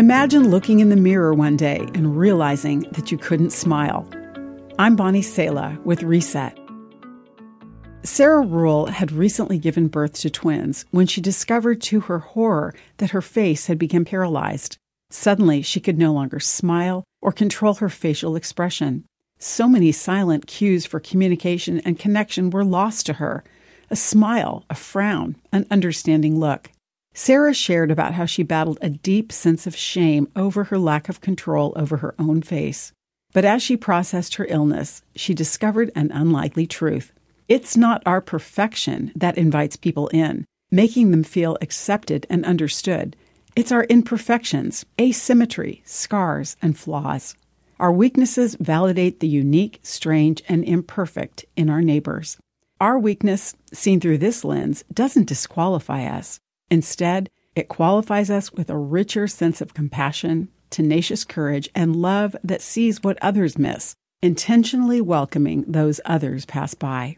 Imagine looking in the mirror one day and realizing that you couldn't smile. I'm Bonnie Sala with Reset. Sarah Ruhl had recently given birth to twins when she discovered to her horror that her face had become paralyzed. Suddenly, she could no longer smile or control her facial expression. So many silent cues for communication and connection were lost to her a smile, a frown, an understanding look. Sarah shared about how she battled a deep sense of shame over her lack of control over her own face. But as she processed her illness, she discovered an unlikely truth. It's not our perfection that invites people in, making them feel accepted and understood. It's our imperfections, asymmetry, scars, and flaws. Our weaknesses validate the unique, strange, and imperfect in our neighbors. Our weakness, seen through this lens, doesn't disqualify us. Instead, it qualifies us with a richer sense of compassion, tenacious courage, and love that sees what others miss, intentionally welcoming those others pass by.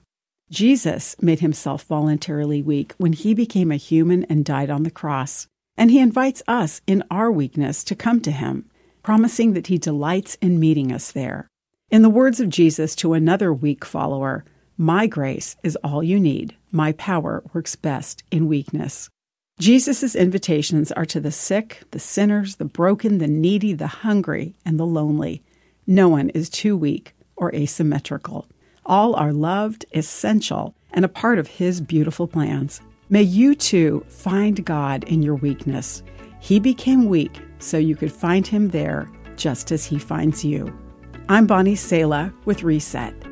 Jesus made himself voluntarily weak when he became a human and died on the cross. And he invites us in our weakness to come to him, promising that he delights in meeting us there. In the words of Jesus to another weak follower, My grace is all you need. My power works best in weakness. Jesus' invitations are to the sick, the sinners, the broken, the needy, the hungry, and the lonely. No one is too weak or asymmetrical. All are loved, essential, and a part of His beautiful plans. May you too find God in your weakness. He became weak so you could find Him there just as He finds you. I'm Bonnie Sala with Reset.